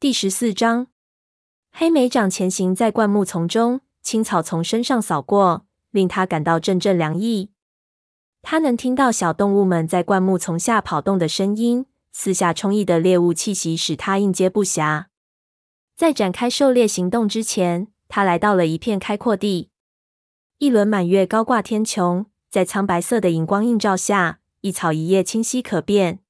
第十四章，黑莓长前行在灌木丛中，青草从身上扫过，令他感到阵阵凉意。他能听到小动物们在灌木丛下跑动的声音，四下充溢的猎物气息使他应接不暇。在展开狩猎行动之前，他来到了一片开阔地。一轮满月高挂天穹，在苍白色的荧光映照下，一草一叶清晰可辨。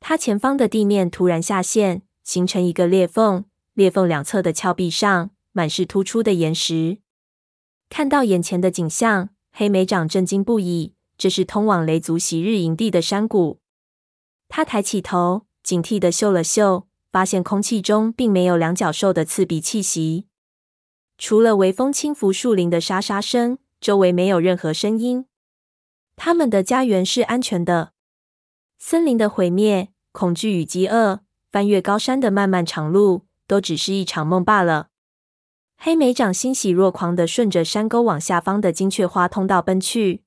他前方的地面突然下陷。形成一个裂缝，裂缝两侧的峭壁上满是突出的岩石。看到眼前的景象，黑莓长震惊不已。这是通往雷族昔日营地的山谷。他抬起头，警惕地嗅了嗅，发现空气中并没有两脚兽的刺鼻气息。除了微风轻拂树林的沙沙声，周围没有任何声音。他们的家园是安全的。森林的毁灭、恐惧与饥饿。翻越高山的漫漫长路，都只是一场梦罢了。黑莓长欣喜若狂地顺着山沟往下方的金雀花通道奔去。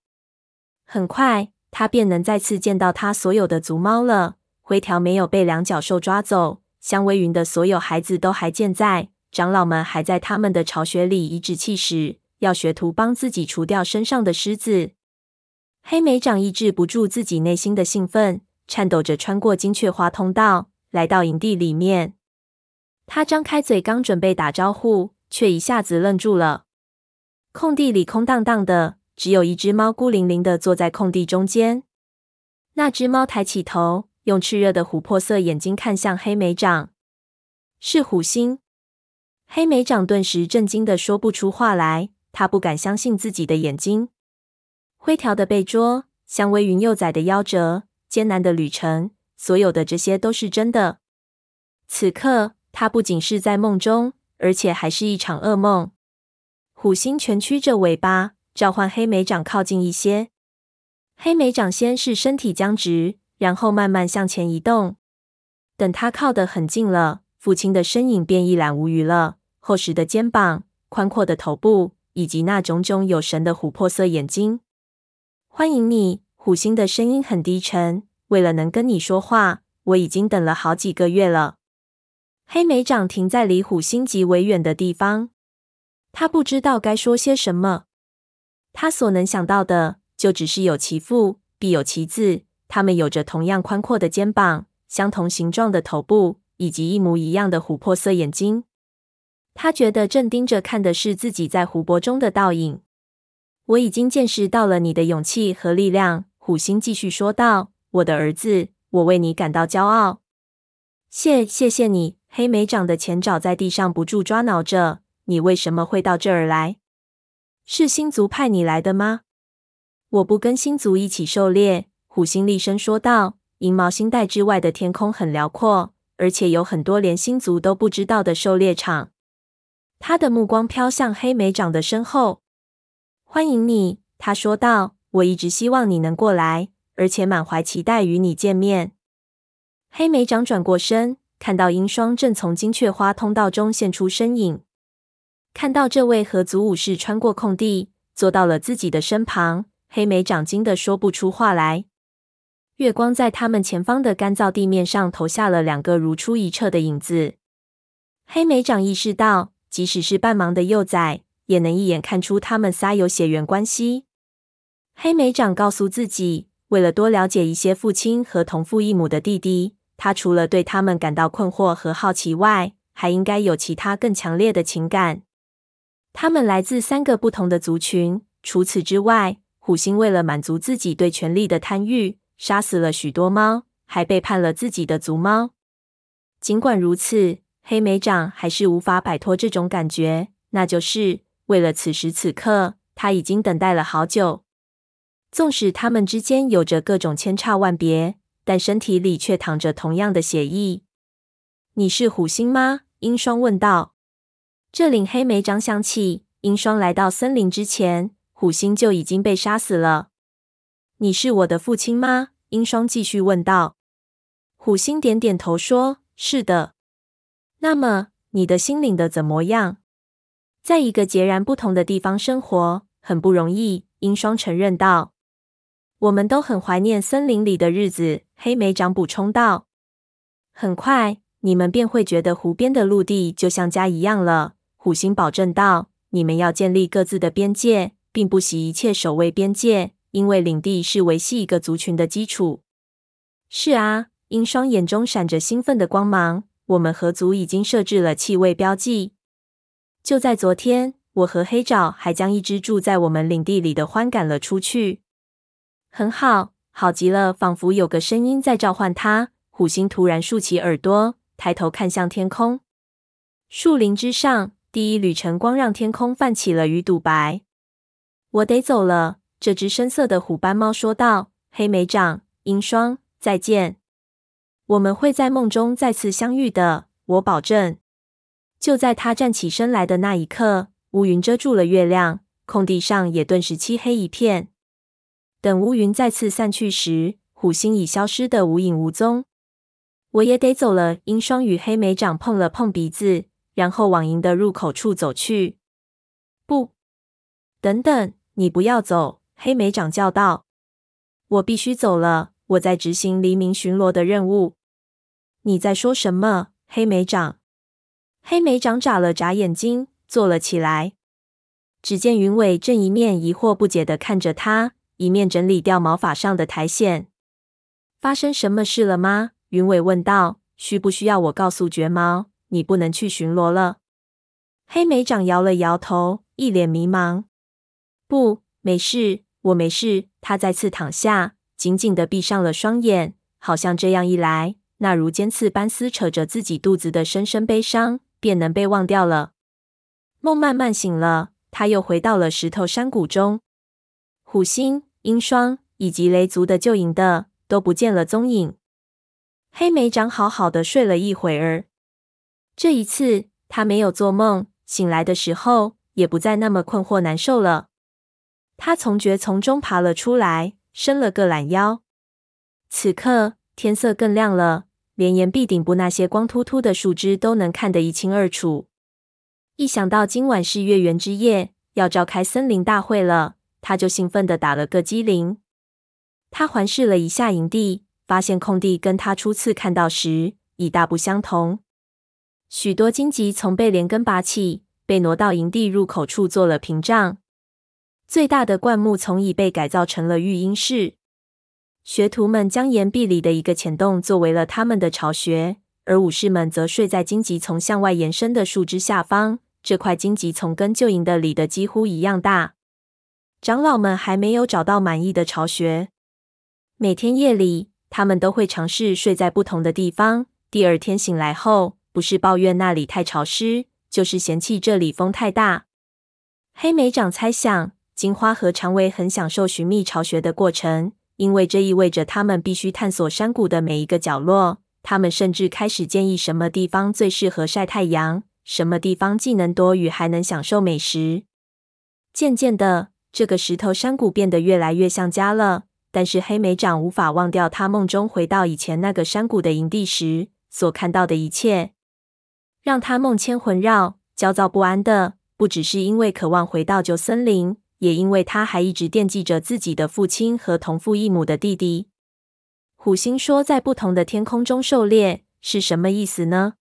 很快，他便能再次见到他所有的族猫了。灰条没有被两脚兽抓走，香薇云的所有孩子都还健在，长老们还在他们的巢穴里颐指气使，要学徒帮自己除掉身上的虱子。黑莓长抑制不住自己内心的兴奋，颤抖着穿过金雀花通道。来到营地里面，他张开嘴刚准备打招呼，却一下子愣住了。空地里空荡荡的，只有一只猫孤零零的坐在空地中间。那只猫抬起头，用炽热的琥珀色眼睛看向黑莓长，是虎星。黑莓长顿时震惊的说不出话来，他不敢相信自己的眼睛。灰条的背捉，香微云幼崽的夭折，艰难的旅程。所有的这些都是真的。此刻，他不仅是在梦中，而且还是一场噩梦。虎星蜷曲着尾巴，召唤黑莓长靠近一些。黑莓长先是身体僵直，然后慢慢向前移动。等他靠得很近了，父亲的身影便一览无余了。厚实的肩膀，宽阔的头部，以及那炯炯有神的琥珀色眼睛。欢迎你，虎星的声音很低沉。为了能跟你说话，我已经等了好几个月了。黑莓长停在离虎星极为远的地方，他不知道该说些什么。他所能想到的，就只是有其父必有其子，他们有着同样宽阔的肩膀、相同形状的头部，以及一模一样的琥珀色眼睛。他觉得正盯着看的是自己在湖泊中的倒影。我已经见识到了你的勇气和力量，虎星继续说道。我的儿子，我为你感到骄傲。谢谢谢你，黑莓长的前爪在地上不住抓挠着。你为什么会到这儿来？是星族派你来的吗？我不跟星族一起狩猎。虎星厉声说道。银毛星带之外的天空很辽阔，而且有很多连星族都不知道的狩猎场。他的目光飘向黑莓长的身后。欢迎你，他说道。我一直希望你能过来。而且满怀期待与你见面。黑莓长转过身，看到鹰双正从金雀花通道中现出身影。看到这位合族武士穿过空地，坐到了自己的身旁，黑莓长惊得说不出话来。月光在他们前方的干燥地面上投下了两个如出一辙的影子。黑莓长意识到，即使是半盲的幼崽，也能一眼看出他们仨有血缘关系。黑莓长告诉自己。为了多了解一些父亲和同父异母的弟弟，他除了对他们感到困惑和好奇外，还应该有其他更强烈的情感。他们来自三个不同的族群。除此之外，虎星为了满足自己对权力的贪欲，杀死了许多猫，还背叛了自己的族猫。尽管如此，黑莓长还是无法摆脱这种感觉，那就是为了此时此刻，他已经等待了好久。纵使他们之间有着各种千差万别，但身体里却淌着同样的血液。你是虎星吗？鹰双问道。这令黑莓长想起，鹰双来到森林之前，虎星就已经被杀死了。你是我的父亲吗？鹰双继续问道。虎星点点头说：“是的。”那么你的心灵的怎么样？在一个截然不同的地方生活，很不容易。鹰双承认道。我们都很怀念森林里的日子，黑莓长补充道。很快，你们便会觉得湖边的陆地就像家一样了。”虎星保证道：“你们要建立各自的边界，并不惜一切守卫边界，因为领地是维系一个族群的基础。”是啊，鹰双眼中闪着兴奋的光芒。我们合族已经设置了气味标记。就在昨天，我和黑爪还将一只住在我们领地里的獾赶了出去。很好，好极了，仿佛有个声音在召唤他。虎星突然竖起耳朵，抬头看向天空。树林之上，第一缕晨光让天空泛起了鱼肚白。我得走了，这只深色的虎斑猫说道。黑莓长，鹰双，再见。我们会在梦中再次相遇的，我保证。就在他站起身来的那一刻，乌云遮住了月亮，空地上也顿时漆黑一片。等乌云再次散去时，虎星已消失得无影无踪。我也得走了。鹰双与黑莓长碰了碰鼻子，然后往营的入口处走去。不，等等，你不要走！黑莓长叫道。我必须走了，我在执行黎明巡逻的任务。你在说什么，黑莓长？黑莓长眨了眨眼睛，坐了起来。只见云尾正一面疑惑不解的看着他，一面整理掉毛发上的苔藓。发生什么事了吗？云尾问道。需不需要我告诉绝毛，你不能去巡逻了？黑莓长摇了摇头，一脸迷茫。不，没事，我没事。他再次躺下，紧紧的闭上了双眼，好像这样一来，那如尖刺般撕扯着自己肚子的深深悲伤，便能被忘掉了。梦慢慢醒了，他又回到了石头山谷中。虎星、鹰霜以及雷族的旧营的都不见了踪影。黑莓长好好的睡了一会儿，这一次他没有做梦，醒来的时候也不再那么困惑难受了。他从蕨丛中爬了出来，伸了个懒腰。此刻天色更亮了。连岩壁顶部那些光秃秃的树枝都能看得一清二楚。一想到今晚是月圆之夜，要召开森林大会了，他就兴奋地打了个激灵。他环视了一下营地，发现空地跟他初次看到时已大不相同。许多荆棘丛被连根拔起，被挪到营地入口处做了屏障。最大的灌木丛已被改造成了育婴室。学徒们将岩壁里的一个浅洞作为了他们的巢穴，而武士们则睡在荆棘丛向外延伸的树枝下方。这块荆棘丛跟旧营的里的几乎一样大。长老们还没有找到满意的巢穴。每天夜里，他们都会尝试睡在不同的地方。第二天醒来后，不是抱怨那里太潮湿，就是嫌弃这里风太大。黑莓长猜想，金花和长尾很享受寻觅巢穴的过程。因为这意味着他们必须探索山谷的每一个角落。他们甚至开始建议什么地方最适合晒太阳，什么地方既能躲雨还能享受美食。渐渐的，这个石头山谷变得越来越像家了。但是黑莓长无法忘掉他梦中回到以前那个山谷的营地时所看到的一切，让他梦牵魂绕、焦躁不安的，不只是因为渴望回到旧森林。也因为他还一直惦记着自己的父亲和同父异母的弟弟。虎星说：“在不同的天空中狩猎是什么意思呢？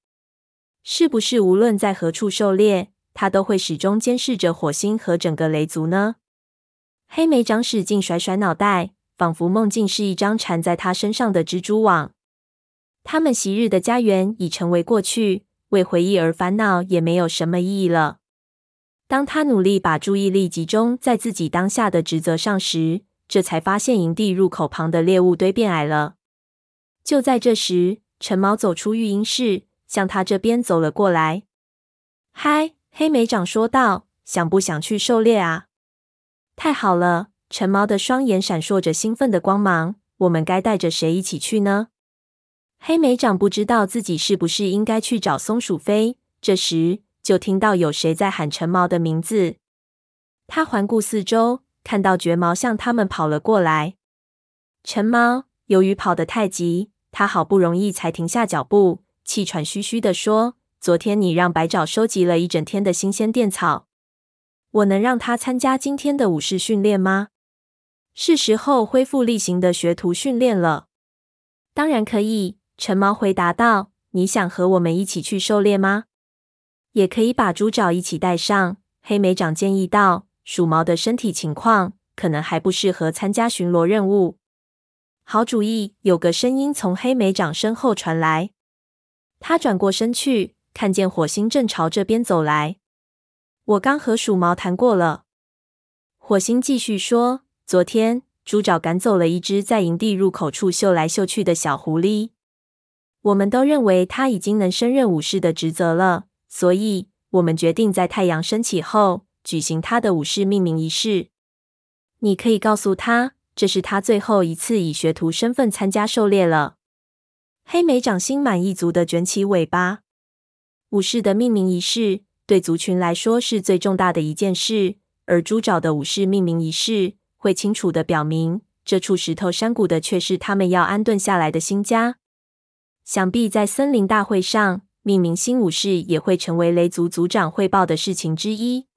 是不是无论在何处狩猎，他都会始终监视着火星和整个雷族呢？”黑莓长使劲甩甩脑袋，仿佛梦境是一张缠在他身上的蜘蛛网。他们昔日的家园已成为过去，为回忆而烦恼也没有什么意义了。当他努力把注意力集中在自己当下的职责上时，这才发现营地入口旁的猎物堆变矮了。就在这时，陈毛走出育婴室，向他这边走了过来。“嗨！”黑莓长说道，“想不想去狩猎啊？”“太好了！”陈毛的双眼闪烁着兴奋的光芒。“我们该带着谁一起去呢？”黑莓长不知道自己是不是应该去找松鼠飞。这时，就听到有谁在喊陈毛的名字。他环顾四周，看到绝毛向他们跑了过来。陈毛由于跑得太急，他好不容易才停下脚步，气喘吁吁地说：“昨天你让白爪收集了一整天的新鲜电草，我能让他参加今天的武士训练吗？是时候恢复例行的学徒训练了。”“当然可以。”陈毛回答道。你想和我们一起去狩猎吗？也可以把猪爪一起带上。”黑莓长建议道。鼠毛的身体情况可能还不适合参加巡逻任务。好主意！有个声音从黑莓长身后传来。他转过身去，看见火星正朝这边走来。我刚和鼠毛谈过了。火星继续说：“昨天猪爪赶走了一只在营地入口处嗅来嗅去的小狐狸。我们都认为它已经能胜任武士的职责了，所以我们决定在太阳升起后举行它的武士命名仪式。你可以告诉他，这是他最后一次以学徒身份参加狩猎了。”黑莓掌心满意足地卷起尾巴。武士的命名仪式对族群来说是最重大的一件事，而猪爪的武士命名仪式会清楚地表明，这处石头山谷的却是他们要安顿下来的新家。想必在森林大会上，命名新武士也会成为雷族族长汇报的事情之一。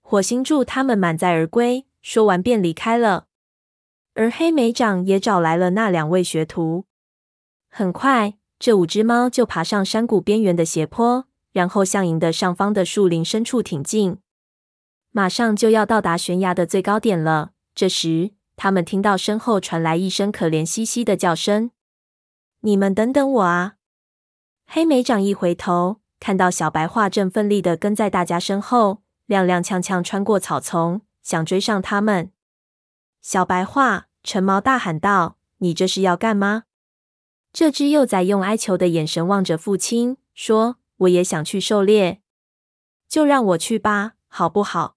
火星祝他们满载而归，说完便离开了。而黑莓长也找来了那两位学徒。很快，这五只猫就爬上山谷边缘的斜坡，然后向营的上方的树林深处挺进。马上就要到达悬崖的最高点了。这时，他们听到身后传来一声可怜兮兮的叫声：“你们等等我啊！”黑莓长一回头，看到小白桦正奋力的跟在大家身后，踉踉跄跄穿过草丛，想追上他们。小白桦，橙毛大喊道：“你这是要干吗？”这只幼崽用哀求的眼神望着父亲，说：“我也想去狩猎，就让我去吧，好不好？”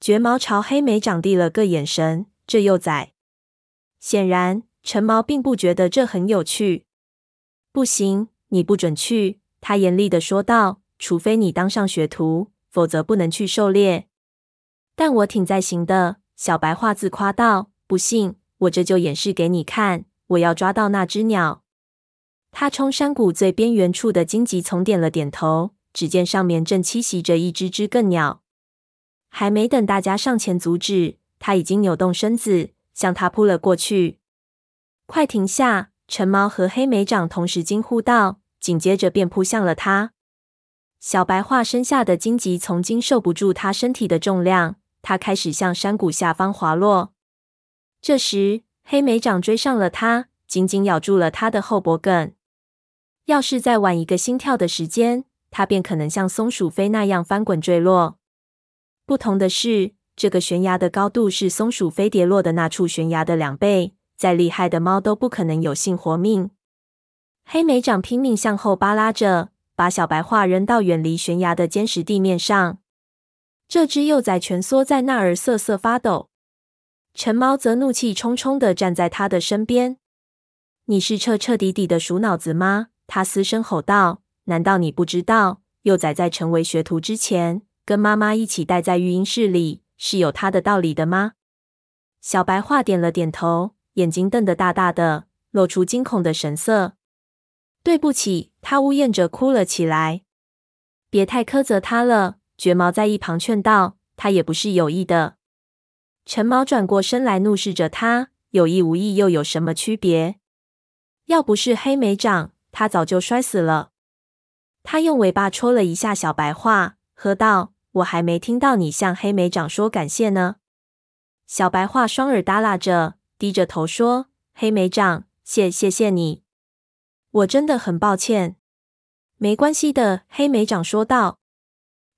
绝毛朝黑莓长递了个眼神。这幼崽显然，陈毛并不觉得这很有趣。“不行，你不准去！”他严厉地说道，“除非你当上学徒，否则不能去狩猎。”“但我挺在行的。”小白樺自夸道，“不信，我这就演示给你看。”我要抓到那只鸟。他冲山谷最边缘处的荆棘丛点了点头，只见上面正栖息着一只只更鸟。还没等大家上前阻止，他已经扭动身子向他扑了过去。快停下！橙毛和黑莓长同时惊呼道，紧接着便扑向了他。小白化身下的荆棘丛经受不住他身体的重量，他开始向山谷下方滑落。这时，黑莓长追上了他，紧紧咬住了他的后脖梗。要是再晚一个心跳的时间，它便可能像松鼠飞那样翻滚坠落。不同的是，这个悬崖的高度是松鼠飞跌落的那处悬崖的两倍。再厉害的猫都不可能有幸活命。黑莓长拼命向后扒拉着，把小白桦扔到远离悬崖的坚实地面上。这只幼崽蜷缩在那儿瑟瑟发抖。橙猫则怒气冲冲地站在他的身边。“你是彻彻底底的鼠脑子吗？”他嘶声吼道。“难道你不知道，幼崽在成为学徒之前，跟妈妈一起待在育婴室里是有他的道理的吗？”小白话点了点头，眼睛瞪得大大的，露出惊恐的神色。“对不起。”他呜咽着哭了起来。“别太苛责他了。”绝毛在一旁劝道，“他也不是有意的。”陈毛转过身来，怒视着他，有意无意又有什么区别？要不是黑莓长，他早就摔死了。他用尾巴戳了一下小白樺，喝道：“我还没听到你向黑莓长说感谢呢。”小白樺双耳耷拉着，低着头说：“黑莓长，谢谢谢你，我真的很抱歉。”没关系的，黑莓长说道。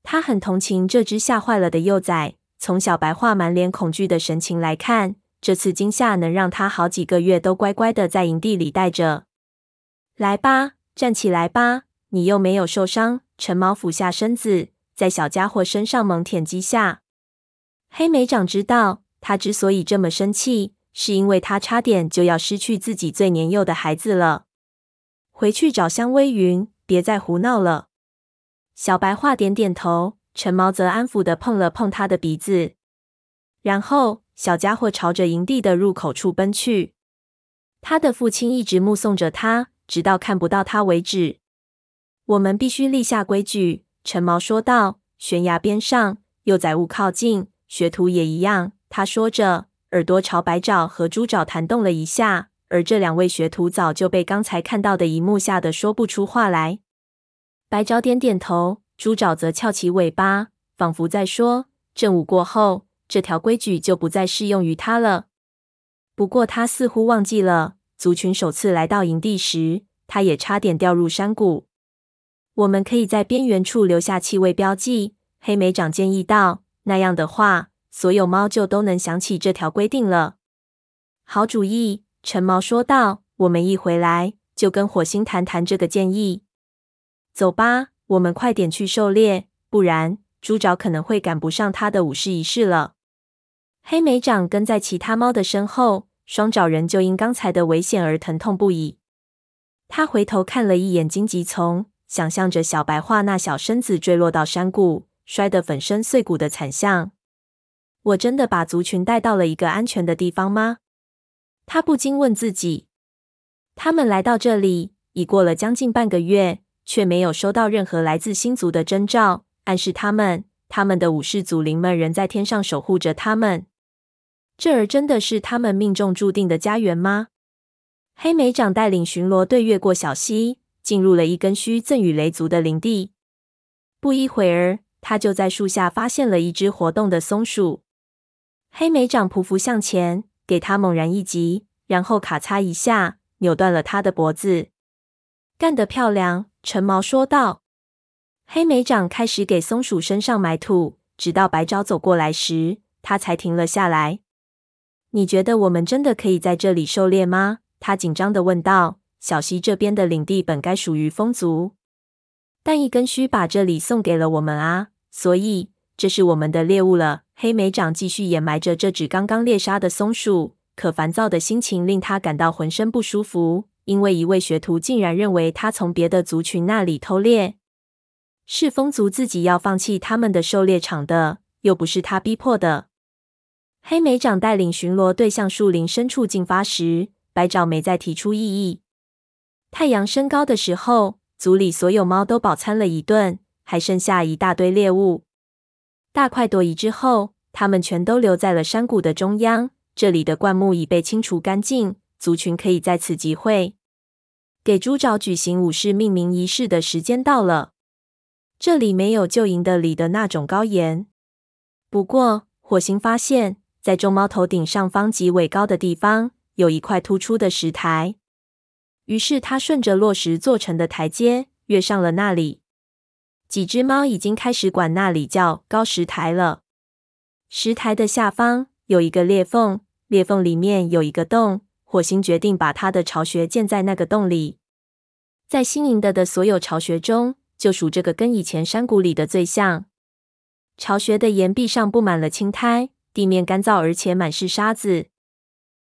他很同情这只吓坏了的幼崽。从小白樺满脸恐惧的神情来看，这次惊吓能让他好几个月都乖乖的在营地里待着。来吧，站起来吧，你又没有受伤。陈毛俯下身子，在小家伙身上猛舔几下。黑莓长知道，他之所以这么生气，是因为他差点就要失去自己最年幼的孩子了。回去找香微云，别再胡闹了。小白话点点头。陈毛则安抚的碰了碰他的鼻子，然后小家伙朝着营地的入口处奔去。他的父亲一直目送着他，直到看不到他为止。我们必须立下规矩，陈毛说道。悬崖边上，幼崽勿靠近，学徒也一样。他说着，耳朵朝白爪和猪爪弹动了一下，而这两位学徒早就被刚才看到的一幕吓得说不出话来。白爪点点头，猪爪则翘起尾巴，仿佛在说：“正午过后，这条规矩就不再适用于他了。”不过，他似乎忘记了，族群首次来到营地时，他也差点掉入山谷。我们可以在边缘处留下气味标记，黑莓长建议道。那样的话，所有猫就都能想起这条规定了。好主意，陈毛说道。我们一回来就跟火星谈谈这个建议。走吧，我们快点去狩猎，不然猪爪可能会赶不上他的武士仪式了。黑莓长跟在其他猫的身后，双爪人就因刚才的危险而疼痛不已。他回头看了一眼荆棘丛，想象着小白桦那小身子坠落到山谷，摔得粉身碎骨的惨象。我真的把族群带到了一个安全的地方吗？他不禁问自己。他们来到这里已过了将近半个月。却没有收到任何来自星族的征兆，暗示他们他们的武士祖灵们仍在天上守护着他们。这儿真的是他们命中注定的家园吗？黑莓长带领巡逻队越过小溪，进入了一根须赠与雷族的领地。不一会儿，他就在树下发现了一只活动的松鼠。黑莓长匍匐向前，给他猛然一击，然后咔嚓一下扭断了他的脖子。干得漂亮！陈毛说道。黑莓长开始给松鼠身上埋土，直到白爪走过来时，他才停了下来。你觉得我们真的可以在这里狩猎吗？他紧张的问道。小溪这边的领地本该属于风族，但一根须把这里送给了我们啊，所以这是我们的猎物了。黑莓长继续掩埋着这只刚刚猎杀的松鼠，可烦躁的心情令他感到浑身不舒服。因为一位学徒竟然认为他从别的族群那里偷猎，是风族自己要放弃他们的狩猎场的，又不是他逼迫的。黑莓长带领巡逻队向树林深处进发时，白爪没再提出异议。太阳升高的时候，族里所有猫都饱餐了一顿，还剩下一大堆猎物。大快朵颐之后，他们全都留在了山谷的中央，这里的灌木已被清除干净。族群可以在此集会，给猪爪举行武士命名仪式的时间到了。这里没有旧营的里的那种高岩，不过火星发现，在众猫头顶上方几尾高的地方，有一块突出的石台。于是他顺着落石做成的台阶，跃上了那里。几只猫已经开始管那里叫高石台了。石台的下方有一个裂缝，裂缝里面有一个洞。火星决定把他的巢穴建在那个洞里。在新营的的所有巢穴中，就属这个跟以前山谷里的最像。巢穴的岩壁上布满了青苔，地面干燥而且满是沙子。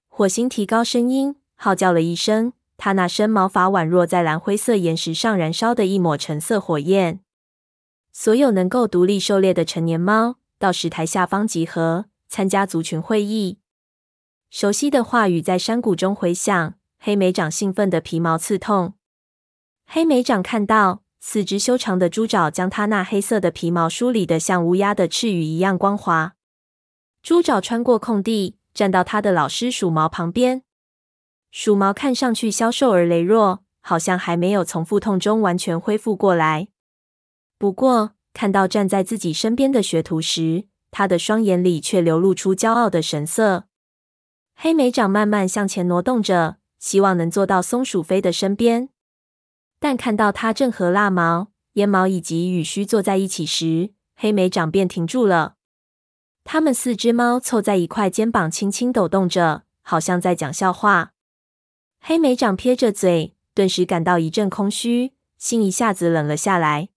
火星提高声音号叫了一声，他那身毛发宛若在蓝灰色岩石上燃烧的一抹橙色火焰。所有能够独立狩猎的成年猫到石台下方集合，参加族群会议。熟悉的话语在山谷中回响，黑莓长兴奋的皮毛刺痛。黑莓长看到四只修长的猪爪将它那黑色的皮毛梳理得像乌鸦的翅羽一样光滑。猪爪穿过空地，站到他的老师鼠毛旁边。鼠毛看上去消瘦而羸弱，好像还没有从腹痛中完全恢复过来。不过，看到站在自己身边的学徒时，他的双眼里却流露出骄傲的神色。黑莓长慢慢向前挪动着，希望能坐到松鼠飞的身边。但看到它正和蜡毛、烟毛以及羽须坐在一起时，黑莓长便停住了。它们四只猫凑在一块，肩膀轻轻抖动着，好像在讲笑话。黑莓长撇着嘴，顿时感到一阵空虚，心一下子冷了下来。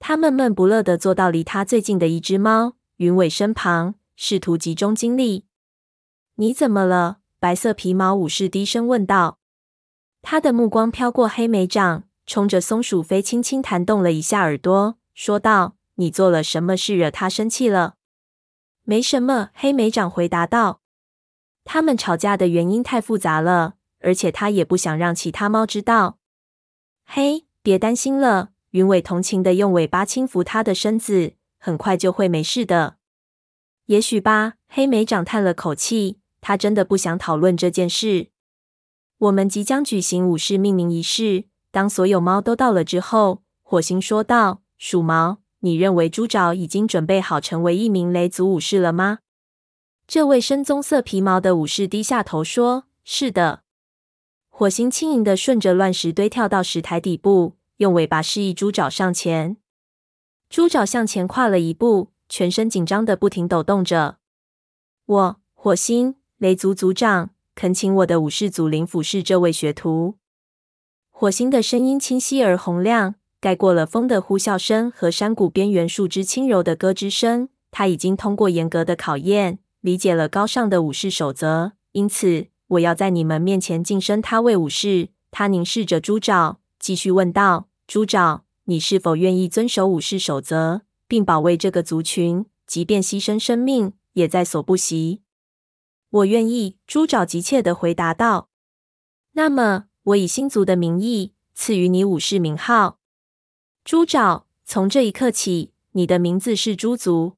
他闷闷不乐地坐到离他最近的一只猫云尾身旁，试图集中精力。你怎么了？白色皮毛武士低声问道。他的目光飘过黑莓掌，冲着松鼠飞轻轻弹动了一下耳朵，说道：“你做了什么事惹他生气了？”“没什么。”黑莓长回答道。他们吵架的原因太复杂了，而且他也不想让其他猫知道。嘿，别担心了。云尾同情的用尾巴轻抚他的身子，很快就会没事的。也许吧。黑莓长叹了口气。他真的不想讨论这件事。我们即将举行武士命名仪式。当所有猫都到了之后，火星说道：“鼠毛，你认为猪爪已经准备好成为一名雷族武士了吗？”这位深棕色皮毛的武士低下头说：“是的。”火星轻盈地顺着乱石堆跳到石台底部，用尾巴示意猪爪上前。猪爪向前跨了一步，全身紧张的不停抖动着。我，火星，雷族族长，恳请我的武士祖灵俯视这位学徒。火星的声音清晰而洪亮，盖过了风的呼啸声和山谷边缘树枝轻柔的咯吱声。他已经通过严格的考验，理解了高尚的武士守则，因此。我要在你们面前晋升他为武士。他凝视着猪爪，继续问道：“猪爪，你是否愿意遵守武士守则，并保卫这个族群，即便牺牲生命也在所不惜？”“我愿意。”猪爪急切地回答道。“那么，我以星族的名义赐予你武士名号。猪爪，从这一刻起，你的名字是猪族。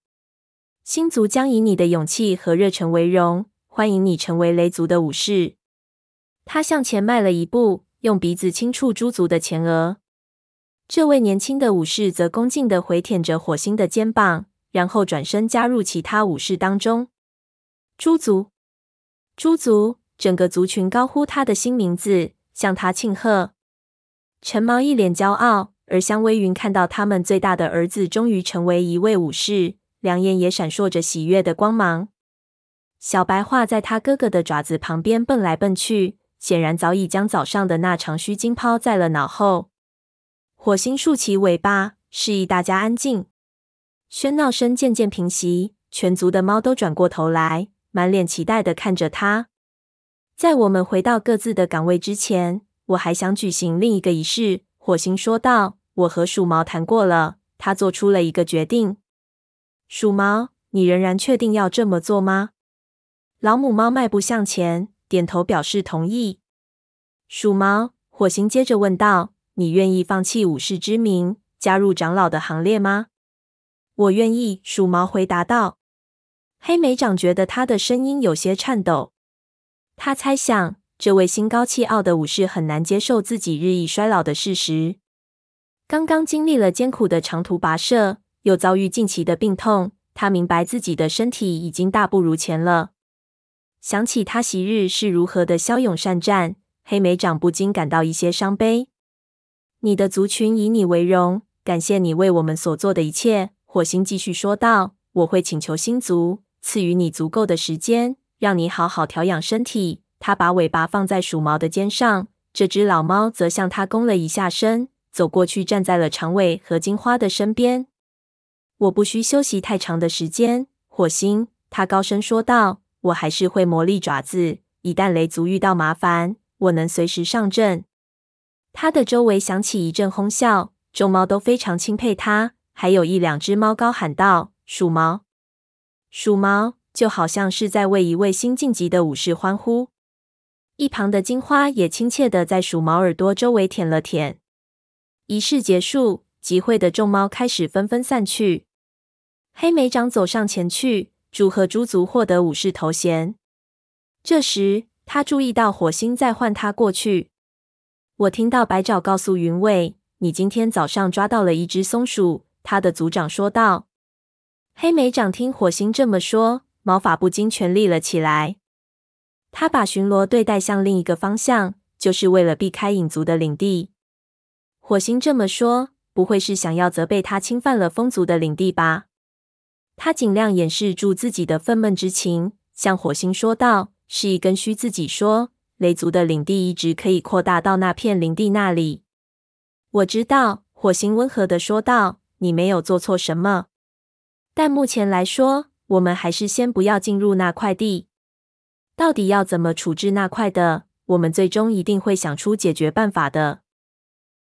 星族将以你的勇气和热忱为荣。”欢迎你成为雷族的武士。他向前迈了一步，用鼻子轻触猪族的前额。这位年轻的武士则恭敬地回舔着火星的肩膀，然后转身加入其他武士当中。猪族，猪族，整个族群高呼他的新名字，向他庆贺。陈毛一脸骄傲，而香微云看到他们最大的儿子终于成为一位武士，两眼也闪烁着喜悦的光芒。小白画在他哥哥的爪子旁边蹦来蹦去，显然早已将早上的那场虚惊抛在了脑后。火星竖起尾巴，示意大家安静。喧闹声渐渐平息，全族的猫都转过头来，满脸期待的看着他。在我们回到各自的岗位之前，我还想举行另一个仪式。火星说道：“我和鼠毛谈过了，他做出了一个决定。鼠毛，你仍然确定要这么做吗？”老母猫迈步向前，点头表示同意。鼠毛，火星接着问道：“你愿意放弃武士之名，加入长老的行列吗？”“我愿意。”鼠毛回答道。黑莓长觉得他的声音有些颤抖。他猜想，这位心高气傲的武士很难接受自己日益衰老的事实。刚刚经历了艰苦的长途跋涉，又遭遇近期的病痛，他明白自己的身体已经大不如前了。想起他昔日是如何的骁勇善战，黑莓长不禁感到一些伤悲。你的族群以你为荣，感谢你为我们所做的一切。火星继续说道：“我会请求星族赐予你足够的时间，让你好好调养身体。”他把尾巴放在鼠毛的肩上，这只老猫则向他躬了一下身，走过去站在了长尾和金花的身边。我不需休息太长的时间，火星，他高声说道。我还是会磨利爪子，一旦雷族遇到麻烦，我能随时上阵。他的周围响起一阵哄笑，众猫都非常钦佩他，还有一两只猫高喊道：“鼠毛，鼠毛！”就好像是在为一位新晋级的武士欢呼。一旁的金花也亲切地在鼠毛耳朵周围舔了舔。仪式结束，集会的众猫开始纷纷散去。黑莓长走上前去。祝贺猪族获得武士头衔。这时，他注意到火星在唤他过去。我听到白爪告诉云尾：“你今天早上抓到了一只松鼠。”他的族长说道。黑莓长听火星这么说，毛发不禁全立了起来。他把巡逻队带向另一个方向，就是为了避开影族的领地。火星这么说，不会是想要责备他侵犯了风族的领地吧？他尽量掩饰住自己的愤懑之情，向火星说道：“示意根须自己说，雷族的领地一直可以扩大到那片林地那里。”我知道，火星温和的说道：“你没有做错什么，但目前来说，我们还是先不要进入那块地。到底要怎么处置那块的，我们最终一定会想出解决办法的。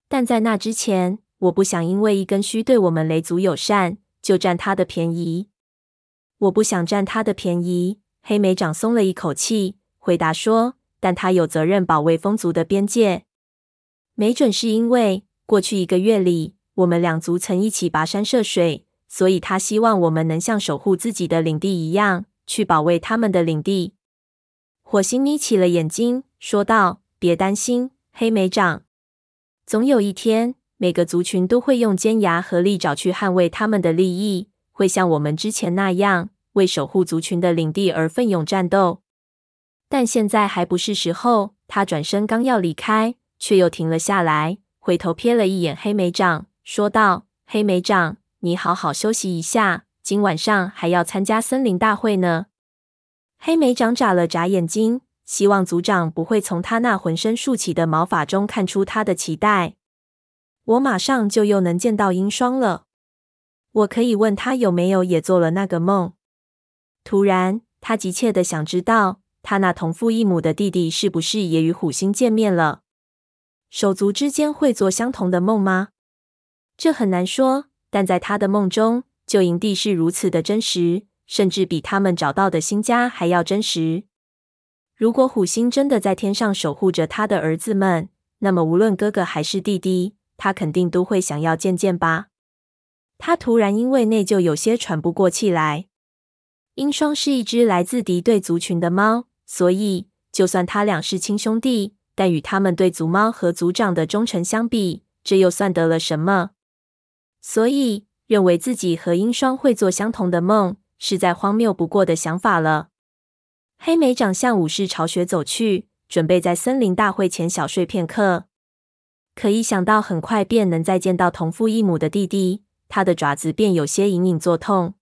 但在那之前，我不想因为一根须对我们雷族友善。”就占他的便宜，我不想占他的便宜。黑莓长松了一口气，回答说：“但他有责任保卫风族的边界。没准是因为过去一个月里，我们两族曾一起跋山涉水，所以他希望我们能像守护自己的领地一样，去保卫他们的领地。”火星眯起了眼睛，说道：“别担心，黑莓长。总有一天，每个族群都会用尖牙和利爪去捍卫他们的利益，会像我们之前那样，为守护族群的领地而奋勇战斗。但现在还不是时候。他转身刚要离开，却又停了下来，回头瞥了一眼黑莓长，说道：“黑莓长，你好好休息一下，今晚上还要参加森林大会呢。”黑莓长眨了眨眼睛，希望族长不会从他那浑身竖起的毛发中看出他的期待。我马上就又能见到鹰双了，我可以问他有没有也做了那个梦。突然，他急切的想知道。他那同父异母的弟弟是不是也与虎星见面了？手足之间会做相同的梦吗？这很难说。但在他的梦中，旧营地是如此的真实，甚至比他们找到的新家还要真实。如果虎星真的在天上守护着他的儿子们，那么无论哥哥还是弟弟，他肯定都会想要见见吧。他突然因为内疚有些喘不过气来。英双是一只来自敌对族群的猫。所以，就算他俩是亲兄弟，但与他们对族猫和族长的忠诚相比，这又算得了什么？所以，认为自己和英双会做相同的梦，是再荒谬不过的想法了。黑莓长向武士巢穴走去，准备在森林大会前小睡片刻。可一想到很快便能再见到同父异母的弟弟，他的爪子便有些隐隐作痛。